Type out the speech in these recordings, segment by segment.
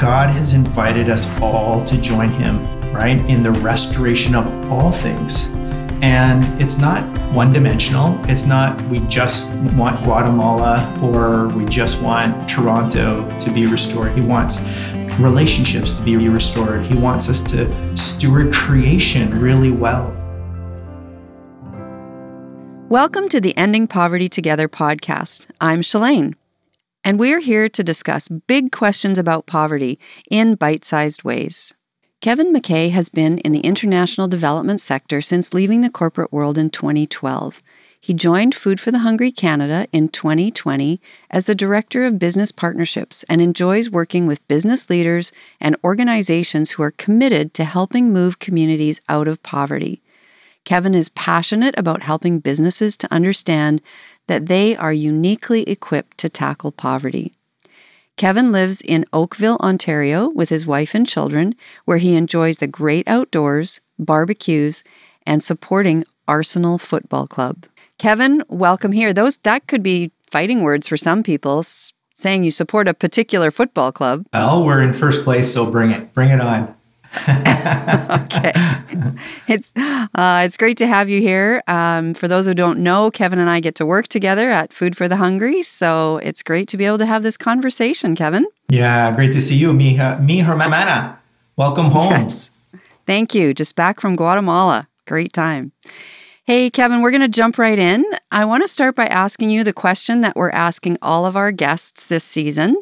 God has invited us all to join Him, right, in the restoration of all things. And it's not one dimensional. It's not we just want Guatemala or we just want Toronto to be restored. He wants relationships to be restored. He wants us to steward creation really well. Welcome to the Ending Poverty Together podcast. I'm Shalane. And we're here to discuss big questions about poverty in bite sized ways. Kevin McKay has been in the international development sector since leaving the corporate world in 2012. He joined Food for the Hungry Canada in 2020 as the Director of Business Partnerships and enjoys working with business leaders and organizations who are committed to helping move communities out of poverty. Kevin is passionate about helping businesses to understand that they are uniquely equipped to tackle poverty. Kevin lives in Oakville, Ontario, with his wife and children, where he enjoys the great outdoors, barbecues, and supporting Arsenal Football Club. Kevin, welcome here. Those that could be fighting words for some people, saying you support a particular football club. Well, we're in first place, so bring it, bring it on. okay, it's uh, it's great to have you here. Um, for those who don't know, Kevin and I get to work together at Food for the Hungry, so it's great to be able to have this conversation, Kevin. Yeah, great to see you, mi mi hermana. Welcome home. Yes. Thank you. Just back from Guatemala. Great time. Hey, Kevin, we're going to jump right in. I want to start by asking you the question that we're asking all of our guests this season.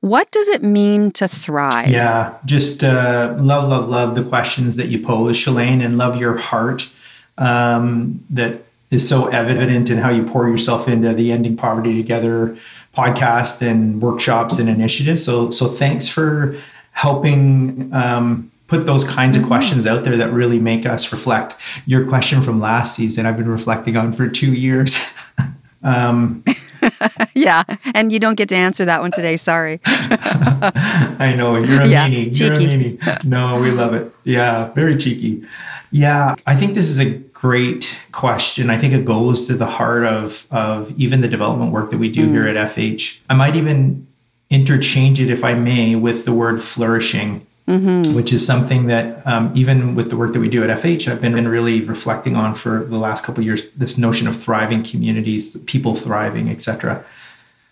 What does it mean to thrive? Yeah, just uh, love, love, love the questions that you pose, Shalane, and love your heart um, that is so evident in how you pour yourself into the Ending Poverty Together podcast and workshops and initiatives. So, so thanks for helping. Um, put those kinds of mm-hmm. questions out there that really make us reflect. Your question from last season, I've been reflecting on for two years. um, yeah, and you don't get to answer that one today. Sorry. I know you're a yeah, meanie. You're cheeky. a meanie. No, we love it. Yeah, very cheeky. Yeah, I think this is a great question. I think it goes to the heart of of even the development work that we do mm. here at FH. I might even interchange it, if I may, with the word flourishing Mm-hmm. which is something that um, even with the work that we do at FH, I've been really reflecting on for the last couple years. This notion of thriving communities, people thriving, etc.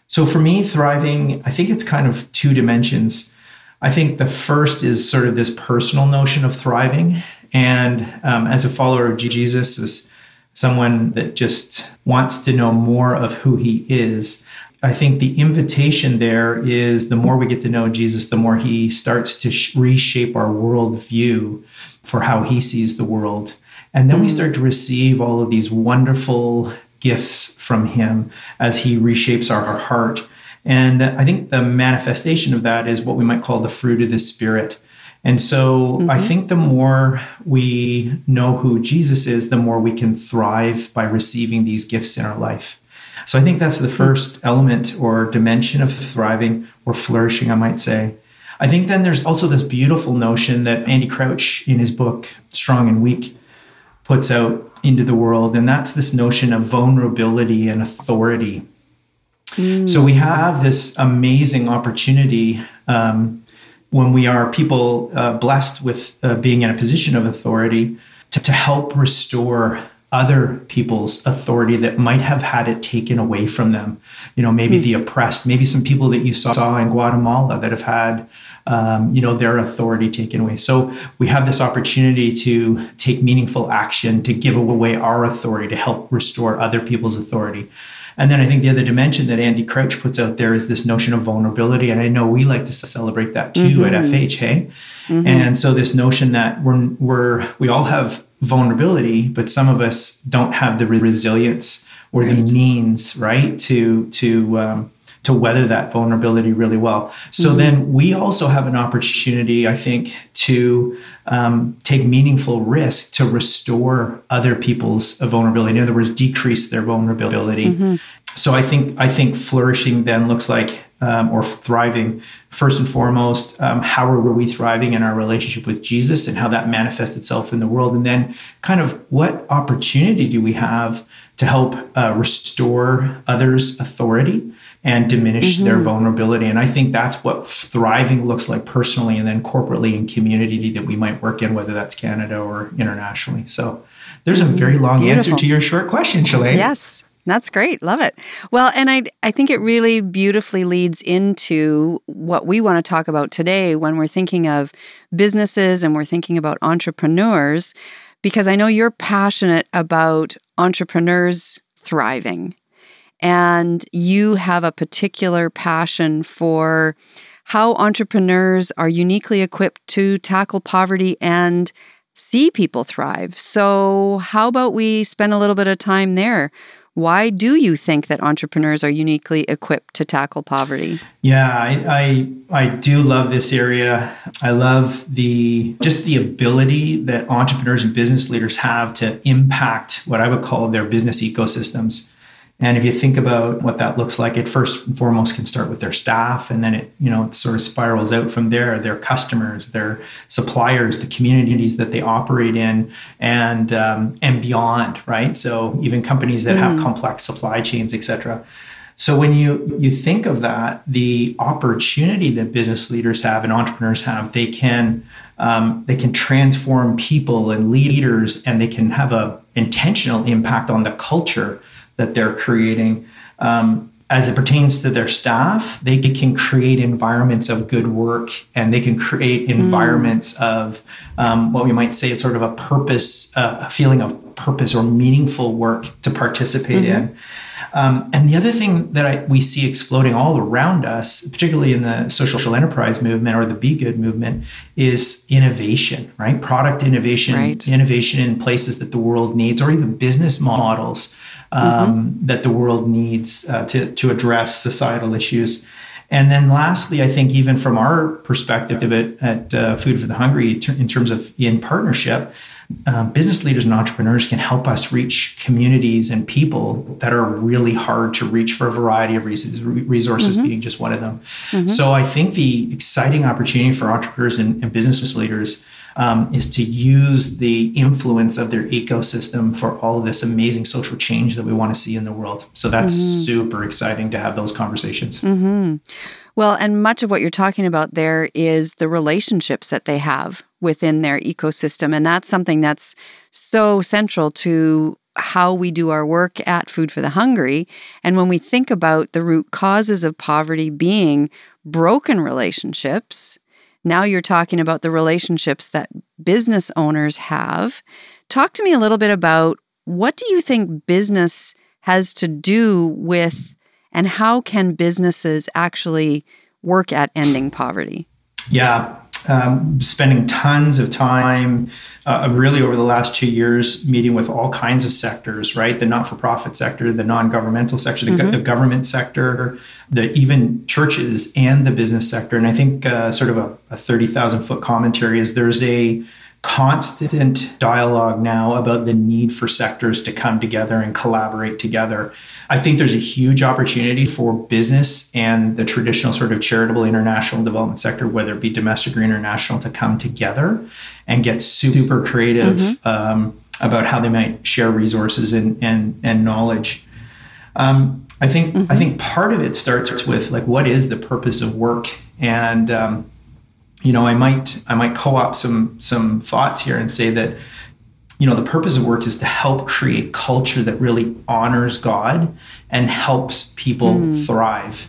So for me, thriving, I think it's kind of two dimensions. I think the first is sort of this personal notion of thriving, and um, as a follower of Jesus, as someone that just wants to know more of who he is, I think the invitation there is the more we get to know Jesus, the more he starts to sh- reshape our worldview for how he sees the world. And then mm. we start to receive all of these wonderful gifts from him as he reshapes our, our heart. And I think the manifestation of that is what we might call the fruit of the Spirit. And so mm-hmm. I think the more we know who Jesus is, the more we can thrive by receiving these gifts in our life. So I think that's the first element or dimension of thriving or flourishing, I might say. I think then there's also this beautiful notion that Andy Crouch in his book, Strong and Weak, puts out into the world. And that's this notion of vulnerability and authority. Mm. So we have this amazing opportunity um, when we are people uh, blessed with uh, being in a position of authority to, to help restore other people's authority that might have had it taken away from them. You know, maybe mm the oppressed, maybe some people that you saw in Guatemala that have had, um, you know, their authority taken away. So we have this opportunity to take meaningful action to give away our authority to help restore other people's authority. And then I think the other dimension that Andy Crouch puts out there is this notion of vulnerability. And I know we like to celebrate that too mm-hmm. at FH, hey? Mm-hmm. And so this notion that we're, we're, we all have vulnerability, but some of us don't have the resilience or right. the means, right, to to um, to weather that vulnerability really well. So mm-hmm. then we also have an opportunity, I think, to um, take meaningful risk to restore other people's vulnerability. In other words, decrease their vulnerability. Mm-hmm. So I think I think flourishing then looks like um, or thriving, first and foremost, um, how are we thriving in our relationship with Jesus and how that manifests itself in the world? And then, kind of, what opportunity do we have to help uh, restore others' authority and diminish mm-hmm. their vulnerability. And I think that's what thriving looks like personally and then corporately in community that we might work in, whether that's Canada or internationally. So there's a very long Beautiful. answer to your short question, Shalane. Yes. That's great. Love it. Well, and I I think it really beautifully leads into what we want to talk about today when we're thinking of businesses and we're thinking about entrepreneurs because I know you're passionate about entrepreneurs thriving and you have a particular passion for how entrepreneurs are uniquely equipped to tackle poverty and see people thrive. So, how about we spend a little bit of time there? Why do you think that entrepreneurs are uniquely equipped to tackle poverty? Yeah, I, I, I do love this area. I love the just the ability that entrepreneurs and business leaders have to impact what I would call their business ecosystems. And if you think about what that looks like, it first and foremost can start with their staff, and then it you know it sort of spirals out from there. Their customers, their suppliers, the communities that they operate in, and um, and beyond, right? So even companies that mm. have complex supply chains, etc. So when you you think of that, the opportunity that business leaders have and entrepreneurs have, they can um, they can transform people and leaders, and they can have a intentional impact on the culture that they're creating. Um, as it pertains to their staff, they can create environments of good work and they can create mm. environments mm. of um, what we might say it's sort of a purpose, uh, a feeling of purpose or meaningful work to participate mm-hmm. in. Um, and the other thing that I, we see exploding all around us, particularly in the social enterprise movement or the Be Good movement, is innovation, right? Product innovation, right. innovation in places that the world needs, or even business models um, mm-hmm. that the world needs uh, to, to address societal issues. And then lastly, I think even from our perspective at, at uh, Food for the Hungry, in terms of in partnership, um, business leaders and entrepreneurs can help us reach communities and people that are really hard to reach for a variety of reasons, resources mm-hmm. being just one of them. Mm-hmm. So I think the exciting opportunity for entrepreneurs and, and business leaders um, is to use the influence of their ecosystem for all of this amazing social change that we want to see in the world. So that's mm-hmm. super exciting to have those conversations. Mm-hmm. Well, and much of what you're talking about there is the relationships that they have within their ecosystem. And that's something that's so central to how we do our work at Food for the Hungry. And when we think about the root causes of poverty being broken relationships, now you're talking about the relationships that business owners have. Talk to me a little bit about what do you think business has to do with and how can businesses actually work at ending poverty? Yeah, um, spending tons of time, uh, really over the last two years, meeting with all kinds of sectors, right? The not for profit sector, the non governmental sector, the, mm-hmm. the, government sector, the even churches and the business sector. And I think uh, sort of a, a 30,000 foot commentary is there's a constant dialogue now about the need for sectors to come together and collaborate together. I think there's a huge opportunity for business and the traditional sort of charitable international development sector, whether it be domestic or international, to come together and get super creative mm-hmm. um, about how they might share resources and and, and knowledge. Um, I think mm-hmm. I think part of it starts with like what is the purpose of work and um, you know, I might I might co-op some some thoughts here and say that you know the purpose of work is to help create culture that really honors God and helps people mm. thrive.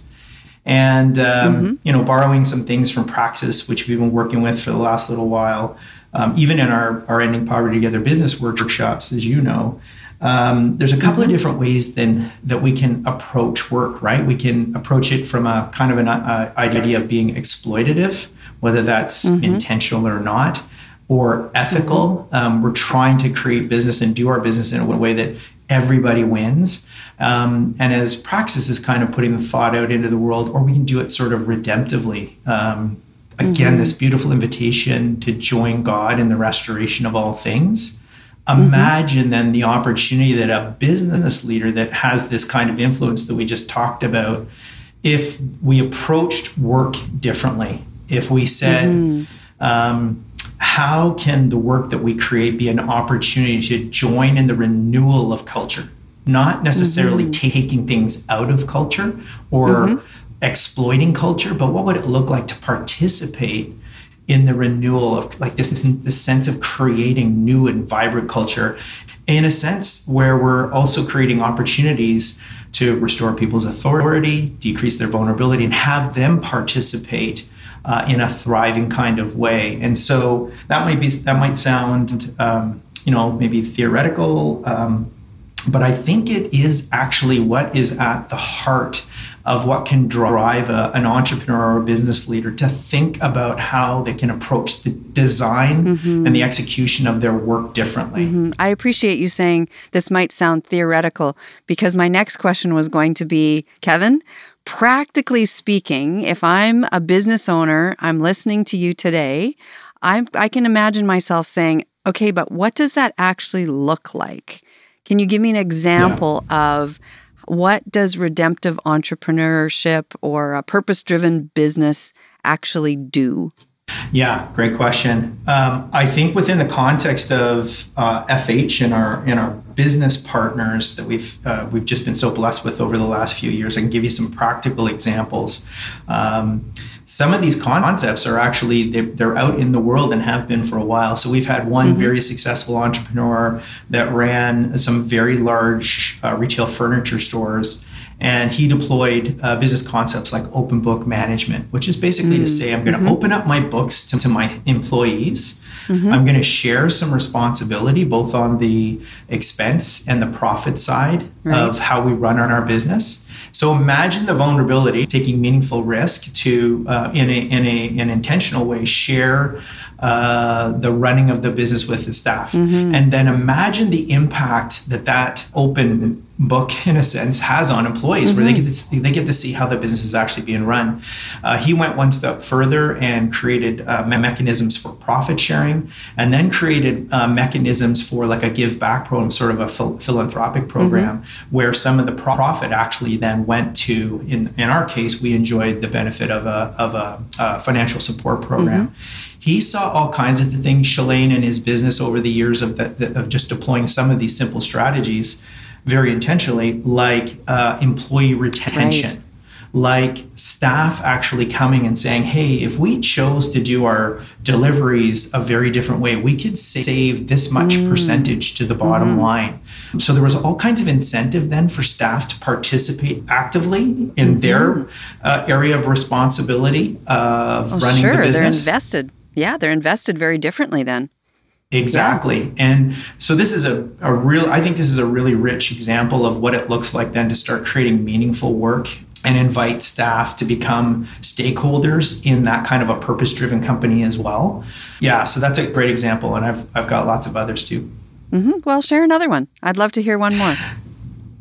And um, mm-hmm. you know, borrowing some things from Praxis, which we've been working with for the last little while, um, even in our our ending poverty together business workshops, as you know. Um, there's a couple of different ways then that we can approach work, right? We can approach it from a kind of an uh, idea of being exploitative, whether that's mm-hmm. intentional or not, or ethical. Mm-hmm. Um, we're trying to create business and do our business in a way that everybody wins. Um, and as Praxis is kind of putting the thought out into the world, or we can do it sort of redemptively. Um, again, mm-hmm. this beautiful invitation to join God in the restoration of all things. Mm-hmm. Imagine then the opportunity that a business leader that has this kind of influence that we just talked about, if we approached work differently, if we said, mm-hmm. um, how can the work that we create be an opportunity to join in the renewal of culture? not necessarily mm-hmm. taking things out of culture or mm-hmm. exploiting culture, but what would it look like to participate in the renewal of like this, this, sense of creating new and vibrant culture in a sense where we're also creating opportunities to restore people's authority, decrease their vulnerability, and have them participate uh, in a thriving kind of way. And so that might be that might sound um, you know maybe theoretical, um, but I think it is actually what is at the heart of what can drive a, an entrepreneur or a business leader to think about how they can approach the design mm-hmm. and the execution of their work differently. Mm-hmm. I appreciate you saying this might sound theoretical because my next question was going to be Kevin, practically speaking, if I'm a business owner, I'm listening to you today, I, I can imagine myself saying, okay, but what does that actually look like? Can you give me an example yeah. of what does redemptive entrepreneurship or a purpose driven business actually do? Yeah, great question. Um, I think within the context of uh, FH and our and our business partners that we've uh, we've just been so blessed with over the last few years, I can give you some practical examples. Um, some of these concepts are actually they're out in the world and have been for a while so we've had one mm-hmm. very successful entrepreneur that ran some very large uh, retail furniture stores and he deployed uh, business concepts like open book management which is basically mm-hmm. to say i'm going to mm-hmm. open up my books to, to my employees mm-hmm. i'm going to share some responsibility both on the expense and the profit side right. of how we run on our business so imagine the vulnerability, taking meaningful risk to, uh, in, a, in a, an intentional way, share uh, the running of the business with the staff. Mm-hmm. And then imagine the impact that that open book in a sense has on employees mm-hmm. where they mm-hmm. get to they get to see how the business is actually being run uh, he went one step further and created uh, mechanisms for profit sharing and then created uh, mechanisms for like a give back program sort of a ph- philanthropic program mm-hmm. where some of the profit actually then went to in in our case we enjoyed the benefit of a of a, a financial support program mm-hmm he saw all kinds of the things, Shalane, and his business over the years of, the, the, of just deploying some of these simple strategies very intentionally, like uh, employee retention. Right. Like staff actually coming and saying, hey, if we chose to do our deliveries a very different way, we could save this much mm. percentage to the bottom mm-hmm. line. So there was all kinds of incentive then for staff to participate actively in mm-hmm. their uh, area of responsibility of oh, running sure. the business. They're invested. Yeah, they're invested very differently then. Exactly. Yeah. And so this is a, a real, I think this is a really rich example of what it looks like then to start creating meaningful work and invite staff to become stakeholders in that kind of a purpose driven company as well. Yeah, so that's a great example. And I've, I've got lots of others too. Mm-hmm. Well, share another one. I'd love to hear one more.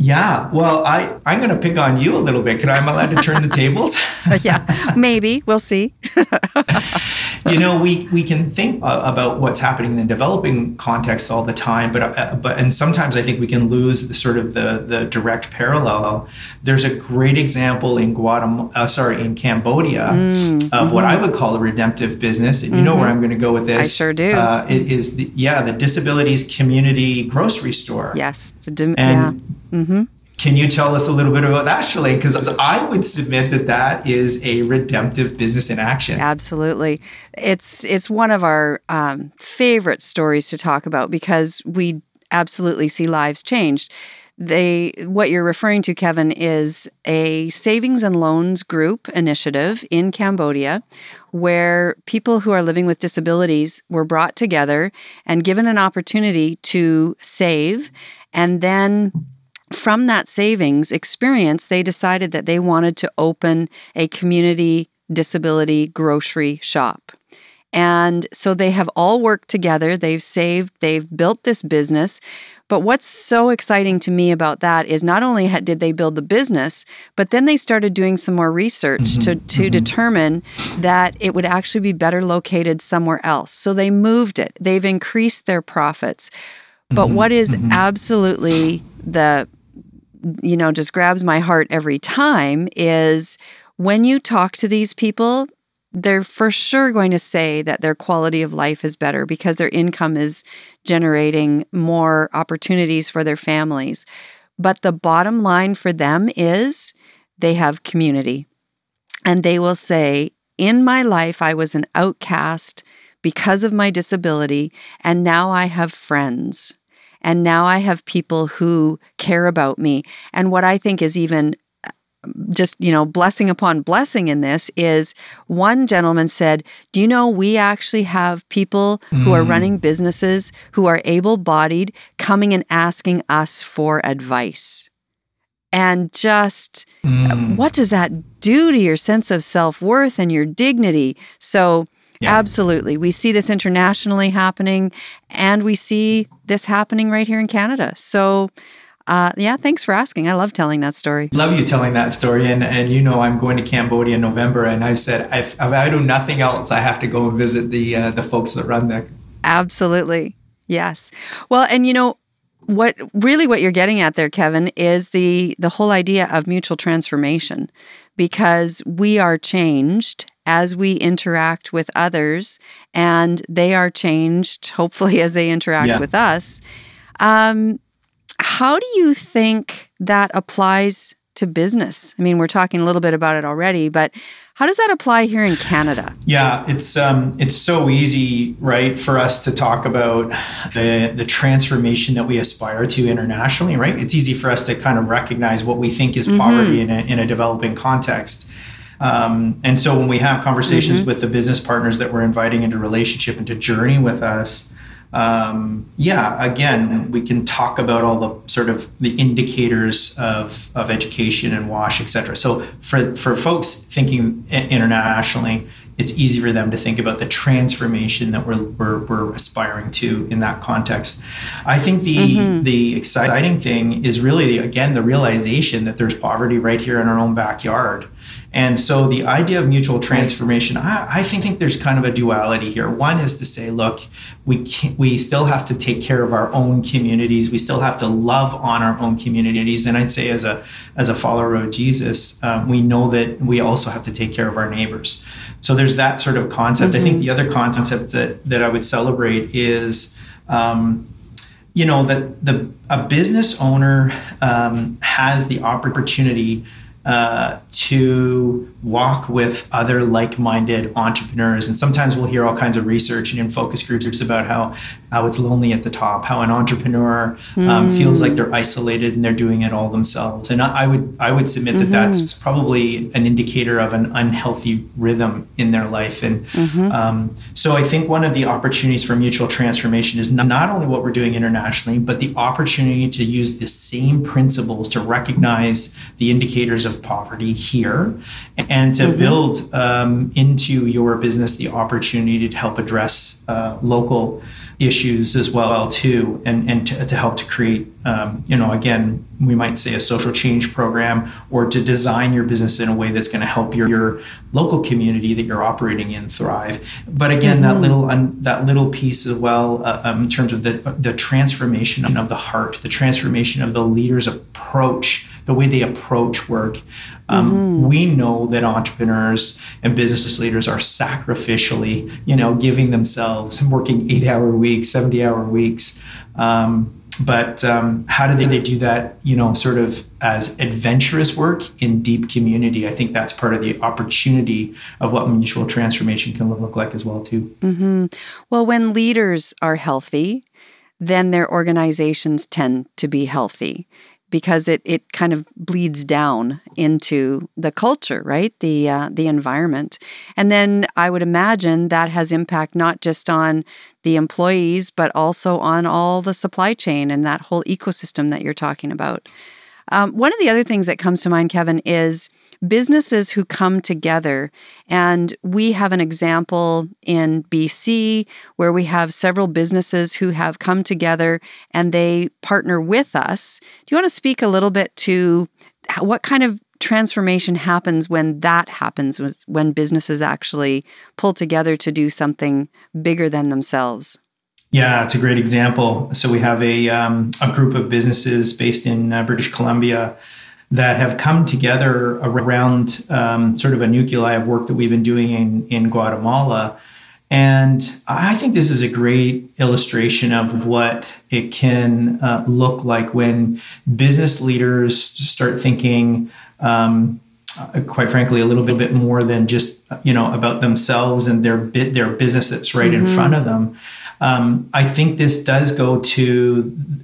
Yeah, well, I I'm going to pick on you a little bit. Can I am allowed to turn the tables? yeah, maybe we'll see. you know, we we can think uh, about what's happening in the developing context all the time, but uh, but and sometimes I think we can lose the sort of the the direct parallel. There's a great example in Guatemala, uh, sorry, in Cambodia, mm, of mm-hmm. what I would call a redemptive business, and you mm-hmm. know where mm-hmm. I'm going to go with this. I sure do. Uh, it is the, yeah the disabilities community grocery store. Yes, the dim- and, yeah Mm-hmm. Can you tell us a little bit about that, Shalane? Because I would submit that that is a redemptive business in action. Absolutely, it's it's one of our um, favorite stories to talk about because we absolutely see lives changed. They what you're referring to, Kevin, is a savings and loans group initiative in Cambodia where people who are living with disabilities were brought together and given an opportunity to save and then from that savings experience, they decided that they wanted to open a community disability grocery shop. And so they have all worked together. They've saved, they've built this business. But what's so exciting to me about that is not only did they build the business, but then they started doing some more research mm-hmm, to, to mm-hmm. determine that it would actually be better located somewhere else. So they moved it, they've increased their profits. But mm-hmm, what is mm-hmm. absolutely the you know, just grabs my heart every time is when you talk to these people, they're for sure going to say that their quality of life is better because their income is generating more opportunities for their families. But the bottom line for them is they have community. And they will say, In my life, I was an outcast because of my disability, and now I have friends. And now I have people who care about me. And what I think is even just, you know, blessing upon blessing in this is one gentleman said, Do you know we actually have people mm. who are mm. running businesses who are able bodied coming and asking us for advice? And just mm. what does that do to your sense of self worth and your dignity? So, yeah. absolutely, we see this internationally happening and we see this happening right here in Canada. So, uh, yeah, thanks for asking. I love telling that story. Love you telling that story. And, and you know, I'm going to Cambodia in November, and I've said, if, if I do nothing else, I have to go and visit the, uh, the folks that run there. Absolutely. Yes. Well, and you know, what really what you're getting at there Kevin is the the whole idea of mutual transformation because we are changed as we interact with others and they are changed hopefully as they interact yeah. with us um, how do you think that applies to business? I mean, we're talking a little bit about it already, but how does that apply here in Canada? Yeah, it's um, it's so easy, right, for us to talk about the the transformation that we aspire to internationally, right? It's easy for us to kind of recognize what we think is poverty mm-hmm. in a in a developing context. Um, and so when we have conversations mm-hmm. with the business partners that we're inviting into relationship into journey with us, um, yeah, again, we can talk about all the sort of the indicators of, of education and WASH, et cetera. So for, for folks thinking internationally, it's easy for them to think about the transformation that we're, we're, we're aspiring to in that context. I think the mm-hmm. the exciting thing is really again the realization that there's poverty right here in our own backyard. And so the idea of mutual transformation, I, I think, think there's kind of a duality here. One is to say, look, we can, we still have to take care of our own communities. We still have to love on our own communities. And I'd say, as a as a follower of Jesus, um, we know that we also have to take care of our neighbors. So there's that sort of concept. Mm-hmm. I think mm-hmm. the other concept that that I would celebrate is. Um, you know that the a business owner um, has the opportunity uh, to walk with other like-minded entrepreneurs and sometimes we'll hear all kinds of research and in focus groups about how how it's lonely at the top how an entrepreneur um, mm. feels like they're isolated and they're doing it all themselves and I, I would I would submit mm-hmm. that that's probably an indicator of an unhealthy rhythm in their life and mm-hmm. um, so I think one of the opportunities for mutual transformation is not only what we're doing internationally but the opportunity to use the same principles to recognize the indicators of poverty here and to mm-hmm. build um, into your business the opportunity to help address uh, local issues as well too and, and to, to help to create um, you know again we might say a social change program or to design your business in a way that's going to help your, your local community that you're operating in thrive but again mm-hmm. that little that little piece as well uh, um, in terms of the the transformation of the heart the transformation of the leader's approach the way they approach work. Um, mm-hmm. We know that entrepreneurs and business leaders are sacrificially, you know, giving themselves and working eight hour weeks, 70 hour weeks. Um, but um, how do they, they do that you know sort of as adventurous work in deep community i think that's part of the opportunity of what mutual transformation can look like as well too mm-hmm. well when leaders are healthy then their organizations tend to be healthy because it, it kind of bleeds down into the culture, right? The uh, the environment, and then I would imagine that has impact not just on the employees but also on all the supply chain and that whole ecosystem that you're talking about. Um, one of the other things that comes to mind, Kevin, is businesses who come together. And we have an example in BC where we have several businesses who have come together and they partner with us. Do you want to speak a little bit to what kind of transformation happens when that happens when businesses actually pull together to do something bigger than themselves yeah, it's a great example. So we have a um, a group of businesses based in uh, British Columbia that have come together around um, sort of a nuclei of work that we've been doing in, in Guatemala. And I think this is a great illustration of what it can uh, look like when business leaders start thinking. Um, uh, quite frankly, a little bit, bit more than just you know about themselves and their bit their business that's right mm-hmm. in front of them. Um, I think this does go to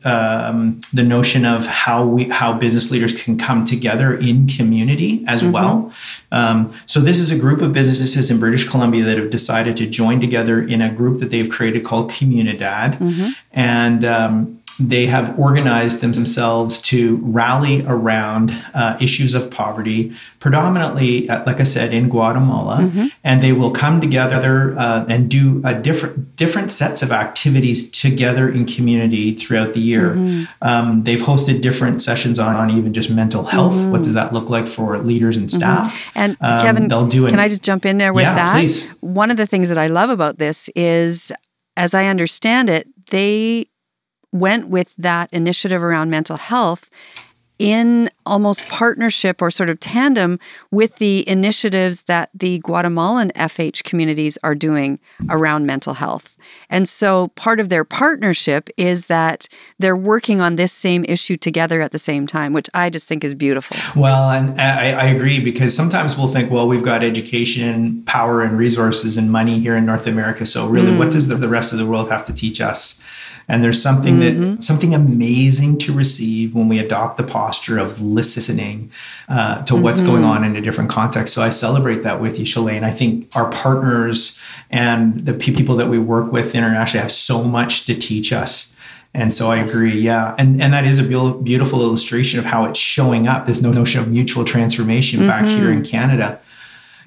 um, the notion of how we how business leaders can come together in community as mm-hmm. well. Um, so this is a group of businesses in British Columbia that have decided to join together in a group that they've created called Comunidad, mm-hmm. and um, they have organized themselves to rally around uh, issues of poverty, predominantly, uh, like I said, in Guatemala, mm-hmm. and they will come together uh, and do a different different sets of activities together in community throughout the year. Mm-hmm. Um, they've hosted different sessions on, on even just mental health. Mm-hmm. What does that look like for leaders and mm-hmm. staff? And um, Kevin, they'll do. An, can I just jump in there with yeah, that? Please. One of the things that I love about this is, as I understand it, they went with that initiative around mental health in almost partnership or sort of tandem with the initiatives that the Guatemalan FH communities are doing around mental health. And so part of their partnership is that they're working on this same issue together at the same time, which I just think is beautiful. Well, and I, I agree because sometimes we'll think, well, we've got education, power, and resources and money here in North America. So really, mm. what does the, the rest of the world have to teach us? And there's something mm-hmm. that something amazing to receive when we adopt the posture of listening uh, to mm-hmm. what's going on in a different context. So I celebrate that with you, Shalane. I think our partners and the people that we work with internationally have so much to teach us. And so I agree, yeah, and and that is a beautiful illustration of how it's showing up. This notion of mutual transformation mm-hmm. back here in Canada.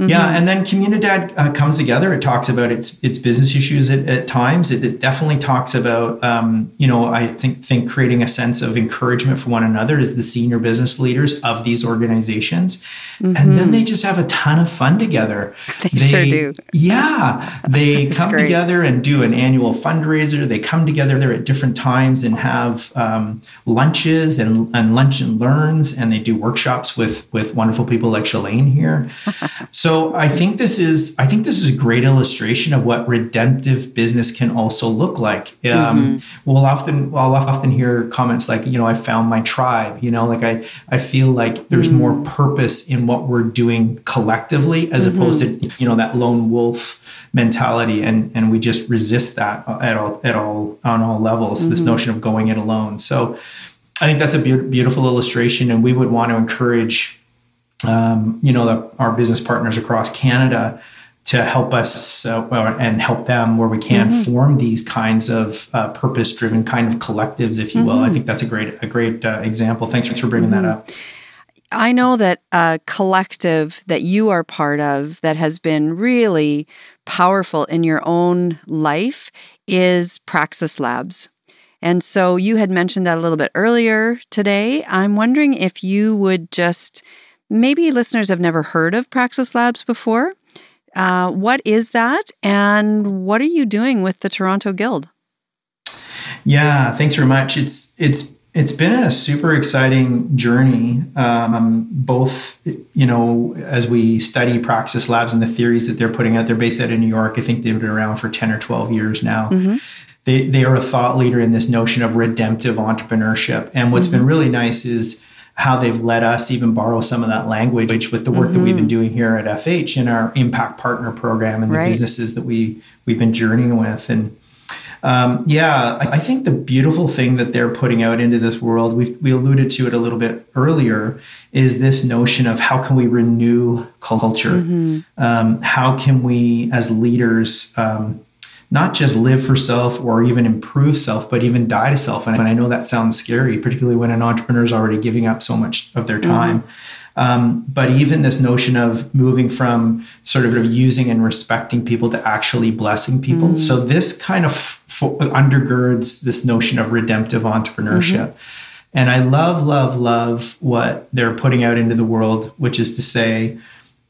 Mm-hmm. Yeah, and then Comunidad uh, comes together. It talks about its its business issues at, at times. It, it, definitely talks about um, you know I think think creating a sense of encouragement for one another as the senior business leaders of these organizations, mm-hmm. and then they just have a ton of fun together. They, they sure do. Yeah, they come great. together and do an annual fundraiser. They come together there at different times and have um, lunches and, and lunch and learns, and they do workshops with with wonderful people like Shalane here. So so I think this is I think this is a great illustration of what redemptive business can also look like. Um, mm-hmm. We'll often I'll often hear comments like, you know, I found my tribe. You know, like I I feel like there's mm-hmm. more purpose in what we're doing collectively as mm-hmm. opposed to you know that lone wolf mentality, and and we just resist that at all at all on all levels. This mm-hmm. notion of going it alone. So I think that's a be- beautiful illustration, and we would want to encourage um, you know, the, our business partners across Canada to help us uh, and help them where we can mm-hmm. form these kinds of uh, purpose-driven kind of collectives, if you will. Mm-hmm. I think that's a great a great uh, example. Thanks for bringing mm-hmm. that up. I know that a collective that you are part of that has been really powerful in your own life is Praxis Labs. And so you had mentioned that a little bit earlier today. I'm wondering if you would just Maybe listeners have never heard of Praxis Labs before. Uh, what is that, and what are you doing with the Toronto Guild? Yeah, thanks very much. It's it's it's been a super exciting journey. Um, both, you know, as we study Praxis Labs and the theories that they're putting out, they're based out of New York. I think they've been around for ten or twelve years now. Mm-hmm. They they are a thought leader in this notion of redemptive entrepreneurship. And what's mm-hmm. been really nice is how they've let us even borrow some of that language with the work mm-hmm. that we've been mm-hmm. doing here at FH in our impact partner program and the right. businesses that we we've been journeying with and um, yeah, I think the beautiful thing that they're putting out into this world, we we alluded to it a little bit earlier, is this notion of how can we renew culture? Mm-hmm. Um, how can we, as leaders, um, not just live for self or even improve self, but even die to self. And I know that sounds scary, particularly when an entrepreneur is already giving up so much of their mm-hmm. time. Mm-hmm. Um, but even this notion of moving from sort of using and respecting people to actually blessing people. Mm-hmm. So this kind of f- undergirds this notion of redemptive entrepreneurship. Mm-hmm. And I love, love, love what they're putting out into the world, which is to say,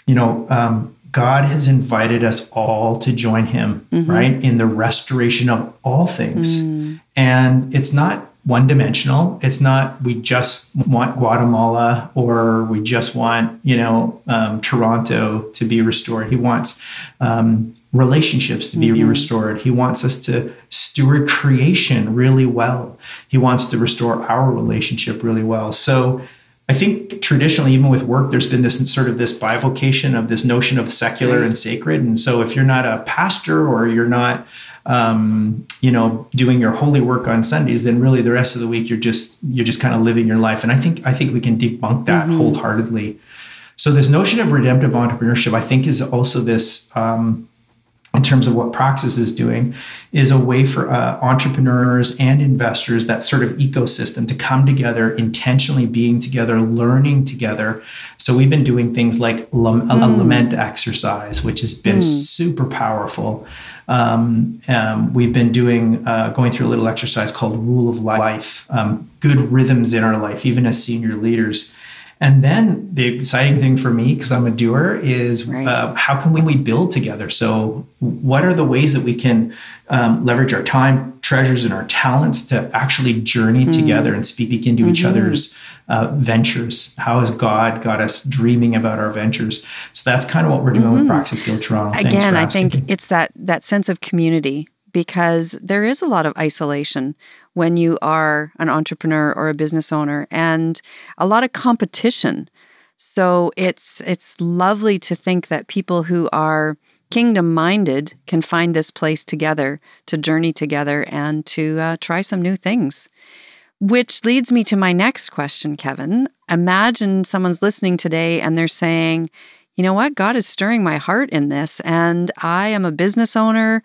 you know, um, God has invited us all to join him, mm-hmm. right, in the restoration of all things. Mm. And it's not one dimensional. It's not we just want Guatemala or we just want, you know, um, Toronto to be restored. He wants um, relationships to be mm-hmm. restored. He wants us to steward creation really well. He wants to restore our relationship really well. So I think traditionally, even with work, there's been this sort of this bifurcation of this notion of secular right. and sacred. And so if you're not a pastor or you're not um, you know, doing your holy work on Sundays, then really the rest of the week you're just you're just kind of living your life. And I think I think we can debunk that mm-hmm. wholeheartedly. So this notion of redemptive entrepreneurship, I think, is also this. Um, in terms of what Praxis is doing, is a way for uh, entrepreneurs and investors, that sort of ecosystem, to come together, intentionally being together, learning together. So we've been doing things like mm. a lament exercise, which has been mm. super powerful. Um, um, we've been doing uh, going through a little exercise called Rule of Life, um, good rhythms in our life, even as senior leaders. And then the exciting thing for me, because I'm a doer, is right. uh, how can we, we build together? So, what are the ways that we can um, leverage our time, treasures, and our talents to actually journey mm. together and speak into mm-hmm. each other's uh, ventures? How has God got us dreaming about our ventures? So that's kind of what we're doing mm-hmm. with Praxis Guild Toronto. Again, I think it's that that sense of community because there is a lot of isolation when you are an entrepreneur or a business owner and a lot of competition. So it's it's lovely to think that people who are kingdom minded can find this place together to journey together and to uh, try some new things. Which leads me to my next question, Kevin. Imagine someone's listening today and they're saying, you know what? God is stirring my heart in this, and I am a business owner.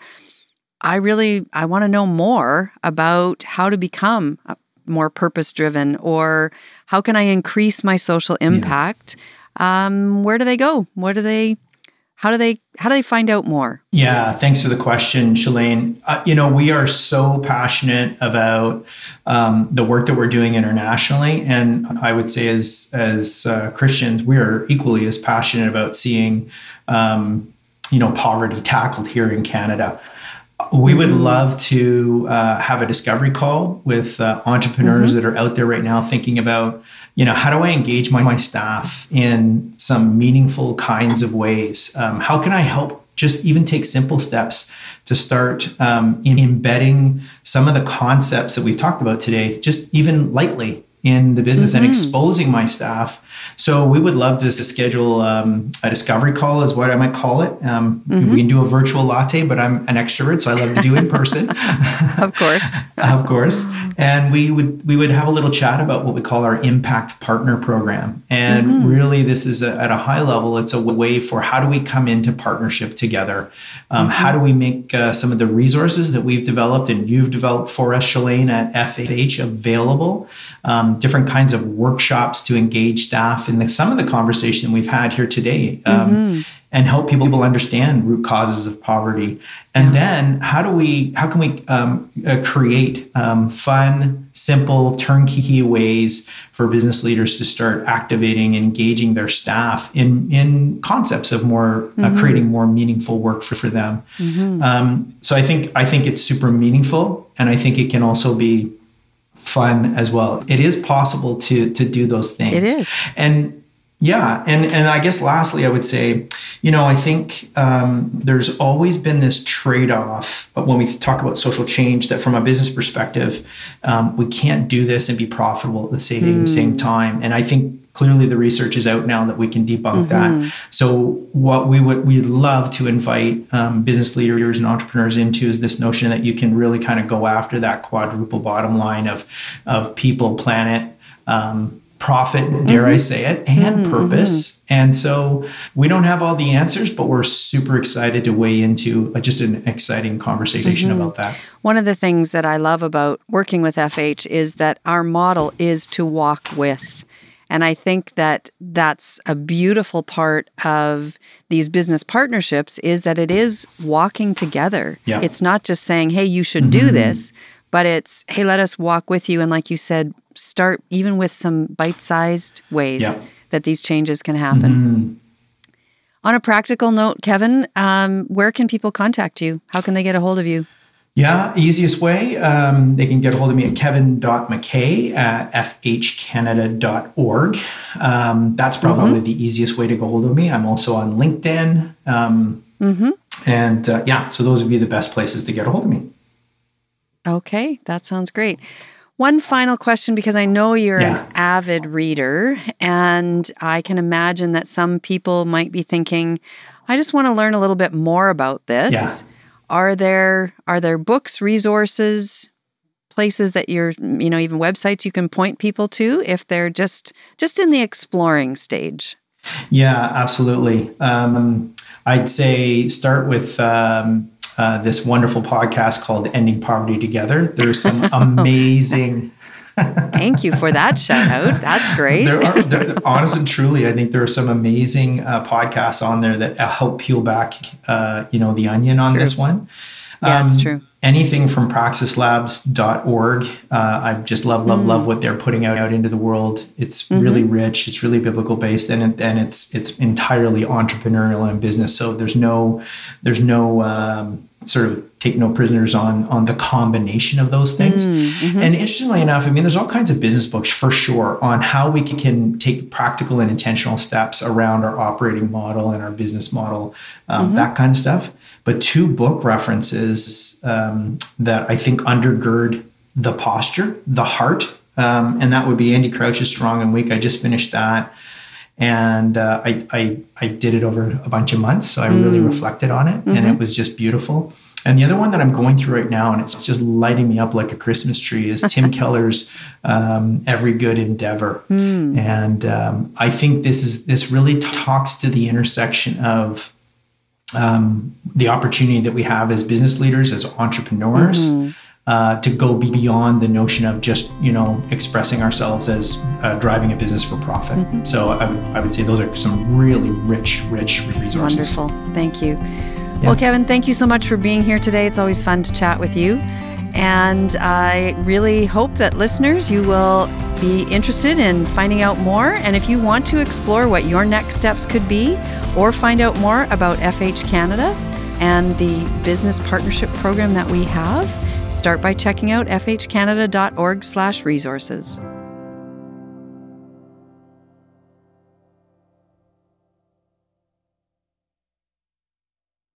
I really I want to know more about how to become more purpose driven or how can I increase my social impact. Yeah. Um, where do they go? Where do they how do they how do they find out more? Yeah, thanks for the question, Shalane. Uh, you know, we are so passionate about um, the work that we're doing internationally, and I would say as as uh, Christians, we are equally as passionate about seeing um, you know poverty tackled here in Canada. We would love to uh, have a discovery call with uh, entrepreneurs mm-hmm. that are out there right now thinking about, you know, how do I engage my, my staff in some meaningful kinds of ways? Um, how can I help just even take simple steps to start um, in embedding some of the concepts that we've talked about today, just even lightly in the business mm-hmm. and exposing my staff. So we would love to, to schedule um, a discovery call, is what I might call it. Um, mm-hmm. We can do a virtual latte, but I'm an extrovert, so I love to do in person. of course, of course. And we would we would have a little chat about what we call our impact partner program. And mm-hmm. really, this is a, at a high level. It's a way for how do we come into partnership together? Um, how do we make uh, some of the resources that we've developed and you've developed for us, Shalane, at FH available? Um, different kinds of workshops to engage staff in the, some of the conversation we've had here today um, mm-hmm. and help people understand root causes of poverty and yeah. then how do we how can we um, uh, create um, fun simple turnkey ways for business leaders to start activating and engaging their staff in in concepts of more uh, mm-hmm. uh, creating more meaningful work for, for them mm-hmm. Um, so i think i think it's super meaningful and i think it can also be fun as well. It is possible to to do those things. It is. And yeah, and and I guess lastly, I would say, you know, I think um, there's always been this trade-off when we talk about social change that from a business perspective, um, we can't do this and be profitable at the same mm. same time. And I think clearly the research is out now that we can debunk mm-hmm. that. So what we would we'd love to invite um, business leaders and entrepreneurs into is this notion that you can really kind of go after that quadruple bottom line of of people, planet. Um, profit, dare mm-hmm. I say it, and mm-hmm. purpose. And so we don't have all the answers, but we're super excited to weigh into a, just an exciting conversation mm-hmm. about that. One of the things that I love about working with FH is that our model is to walk with. And I think that that's a beautiful part of these business partnerships is that it is walking together. Yeah. It's not just saying, hey, you should mm-hmm. do this, but it's, hey, let us walk with you. And like you said, start even with some bite sized ways yeah. that these changes can happen. Mm-hmm. On a practical note, Kevin, um, where can people contact you? How can they get a hold of you? Yeah, easiest way, um, they can get a hold of me at kevin.mckay at fhcanada.org. Um, that's probably mm-hmm. the easiest way to get a hold of me. I'm also on LinkedIn. Um, mm-hmm. and uh, yeah, so those would be the best places to get a hold of me. Okay, that sounds great. One final question because I know you're yeah. an avid reader, and I can imagine that some people might be thinking, I just want to learn a little bit more about this. Yeah. Are there are there books, resources, places that you're, you know, even websites you can point people to if they're just just in the exploring stage? Yeah, absolutely. Um, I'd say start with um, uh, this wonderful podcast called Ending Poverty Together. There's some amazing. Thank you for that shout out. That's great. there are, there, honestly, truly, I think there are some amazing uh, podcasts on there that help peel back, uh, you know, the onion on true. this one. Yeah, um, it's true. Anything from praxislabs.org. Uh, I just love, love, mm. love what they're putting out, out into the world. It's mm-hmm. really rich. It's really biblical based, and it, and it's it's entirely entrepreneurial and business. So there's no there's no um, sort of take no prisoners on on the combination of those things. Mm, mm-hmm. And interestingly enough, I mean, there's all kinds of business books for sure on how we can take practical and intentional steps around our operating model and our business model, um, mm-hmm. that kind of stuff. But two book references um, that I think undergird the posture, the heart, um, and that would be Andy Crouch's Strong and Weak. I just finished that and uh, I, I, I did it over a bunch of months so i mm. really reflected on it mm-hmm. and it was just beautiful and the other one that i'm going through right now and it's just lighting me up like a christmas tree is tim keller's um, every good endeavor mm. and um, i think this is this really talks to the intersection of um, the opportunity that we have as business leaders as entrepreneurs mm-hmm uh, to go beyond the notion of just you know expressing ourselves as uh, driving a business for profit. Mm-hmm. So I would, I would say those are some really rich, rich resources. Wonderful, thank you. Yeah. Well, Kevin, thank you so much for being here today. It's always fun to chat with you. And I really hope that listeners, you will be interested in finding out more. And if you want to explore what your next steps could be or find out more about FH Canada and the business partnership program that we have, Start by checking out fhcanada.org/resources.